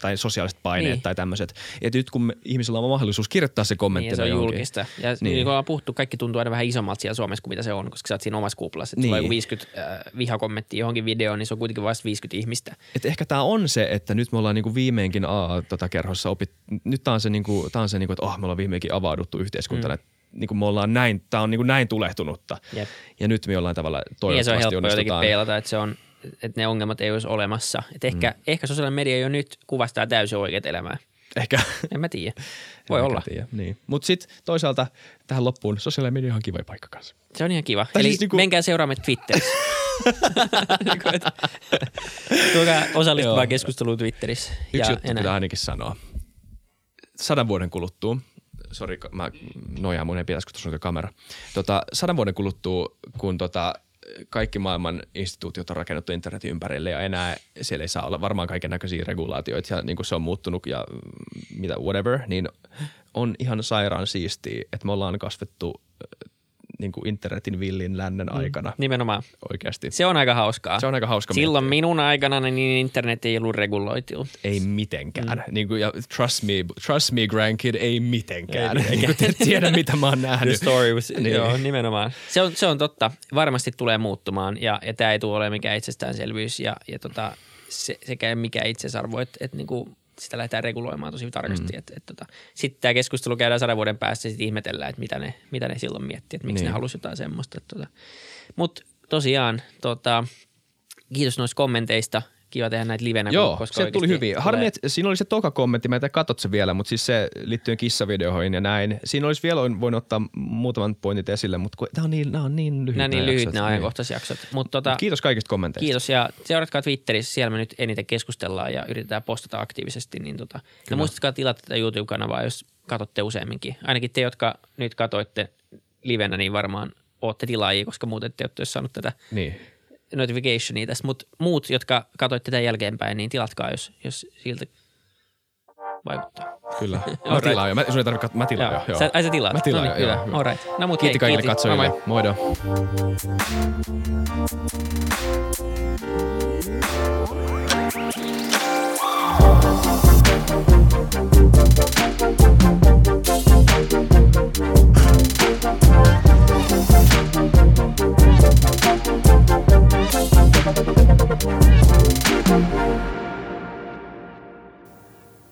tai sosiaaliset paineet niin. tai tämmöiset. Että nyt kun me, ihmisillä on mahdollisuus kirjoittaa se kommentti. Niin, se on julkista. Ja niin. niin kuin ollaan puhuttu, kaikki tuntuu aina vähän isommalta siellä Suomessa kuin mitä se on, koska sä oot siinä omassa kuplassa. Niin. on 50 äh, vihakommenttia johonkin videoon, niin se on kuitenkin vasta 50 ihmistä. Et ehkä tämä on se, että nyt me ollaan niinku viimeinkin a, tota kerhossa opit, nyt tämä on se, niinku, tää on se niinku, että oh, me ollaan viimeinkin avauduttu yhteiskuntana, mm. Niin kuin me ollaan näin, tämä on niin kuin näin tulehtunutta. Jep. Ja nyt me jollain tavalla toivottavasti niin, se on helppo jotenkin peilata, että se on, että ne ongelmat ei olisi olemassa. Että ehkä, mm. ehkä sosiaalinen media jo nyt kuvastaa täysin oikeat elämää. Ehkä. En mä tiedä. Voi en olla. Tiedä. Niin. Mutta sitten toisaalta tähän loppuun sosiaalinen media on kiva paikka kanssa. Se on ihan kiva. Tai Eli siis niinku... menkää seuraamme Twitterissä. Tulkaa osallistumaan keskusteluun Twitterissä. Yksi ja juttu pitää ainakin sanoa. Sadan vuoden kuluttua, sori mä nojaan mun ei pitäisi, kun kamera. Tota, sadan vuoden kuluttua, kun tota, kaikki maailman instituutiot on rakennettu internetin ympärille ja enää siellä ei saa olla varmaan kaiken näköisiä regulaatioita ja niin kuin se on muuttunut ja mitä whatever, niin on ihan sairaan siistiä, että me ollaan kasvettu niin kuin internetin villin lännen mm, aikana. Mm, nimenomaan. Oikeasti. Se on aika hauskaa. Se on aika hauska Silloin miettiä. minun aikana niin internet ei ollut reguloitu. Ei mitenkään. Mm. Niin kuin, ja trust me, trust me grandkid, ei mitenkään. Ei, Eikä te tiedä, mitä mä oon nähnyt. The story was, niin. Joo, nimenomaan. Se on, se on totta. Varmasti tulee muuttumaan ja, ja tämä ei tule olemaan mikään itsestäänselvyys ja, ja tota, se, sekä mikä itsesarvo, että et, niinku sitä lähdetään reguloimaan tosi tarkasti. Mm. Et, et, tota, sitten tämä keskustelu käydään sadan vuoden päästä ja sitten ihmetellään, että mitä ne, mitä ne silloin miettii, että miksi niin. ne halusivat jotain semmoista. Tota. Mutta tosiaan, tota, kiitos noista kommenteista kiva tehdä näitä livenä. Joo, koska se tuli hyvin. Harmi, että siinä oli se toka kommentti, mä en katsot se vielä, mutta siis se liittyen kissavideoihin ja näin. Siinä olisi vielä voinut ottaa muutaman pointit esille, mutta nämä on niin, nämä on niin lyhyitä Nämä niin lyhyt nämä ajankohtaisjaksot. Mutta tota, kiitos kaikista kommenteista. Kiitos ja seuratkaa Twitterissä, siellä me nyt eniten keskustellaan ja yritetään postata aktiivisesti. Niin tota, ja muistatkaa tilata tätä YouTube-kanavaa, jos katsotte useamminkin. Ainakin te, jotka nyt katoitte livenä, niin varmaan ootte tilaajia, koska muuten te olette saanut tätä niin notificationia tästä, mutta muut, jotka katsoitte tätä jälkeenpäin, niin tilatkaa, jos, jos siltä vaikuttaa. Kyllä. Mä tilaan jo. Mä, sun ei tarvitse katsoa. Mä tilaan jo. Joo. Sä, ai sä tilaat? Mä tilaan no, niin, jo. All right. No, mut kiitti hei, kaikille kiitti. katsojille. Moido.